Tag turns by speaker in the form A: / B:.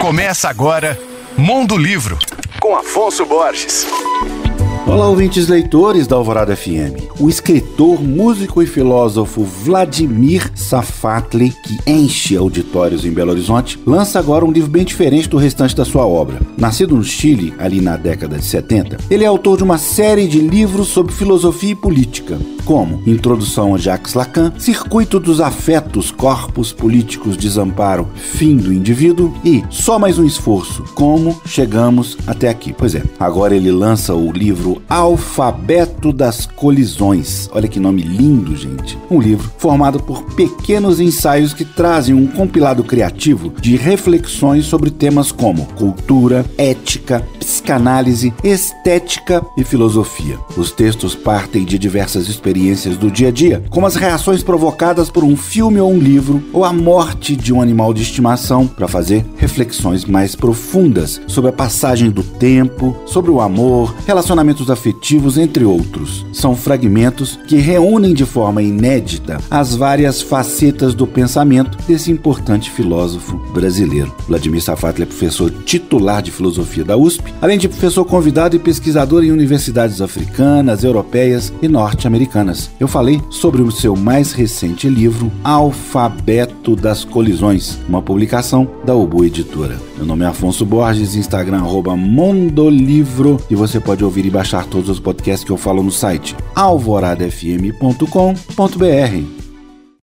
A: Começa agora Mundo Livro, com Afonso Borges.
B: Olá, ouvintes leitores da Alvorada FM. O escritor, músico e filósofo Vladimir Safatli, que enche auditórios em Belo Horizonte, lança agora um livro bem diferente do restante da sua obra. Nascido no Chile, ali na década de 70, ele é autor de uma série de livros sobre filosofia e política, como Introdução a Jacques Lacan, Circuito dos Afetos, Corpos Políticos, Desamparo, Fim do Indivíduo e Só Mais um Esforço, Como Chegamos Até Aqui. Pois é, agora ele lança o livro Alfabeto das Colisões. Olha que nome lindo, gente. Um livro formado por pequenos ensaios que trazem um compilado criativo de reflexões sobre temas como cultura, ética, psicanálise, estética e filosofia. Os textos partem de diversas experiências do dia a dia, como as reações provocadas por um filme ou um livro, ou a morte de um animal de estimação, para fazer reflexões mais profundas sobre a passagem do tempo, sobre o amor, relacionamentos afetivos, entre outros. São fragmentos que reúnem de forma inédita as várias facetas do pensamento desse importante filósofo brasileiro. Vladimir Safatli é professor titular de filosofia da USP, além de professor convidado e pesquisador em universidades africanas, europeias e norte-americanas. Eu falei sobre o seu mais recente livro, Alfabeto das Colisões, uma publicação da Ubu Editora. Meu nome é Afonso Borges, Instagram arroba Mondolivro e você pode ouvir e baixar todos os podcasts que eu falo no site alvoradafm.com.br.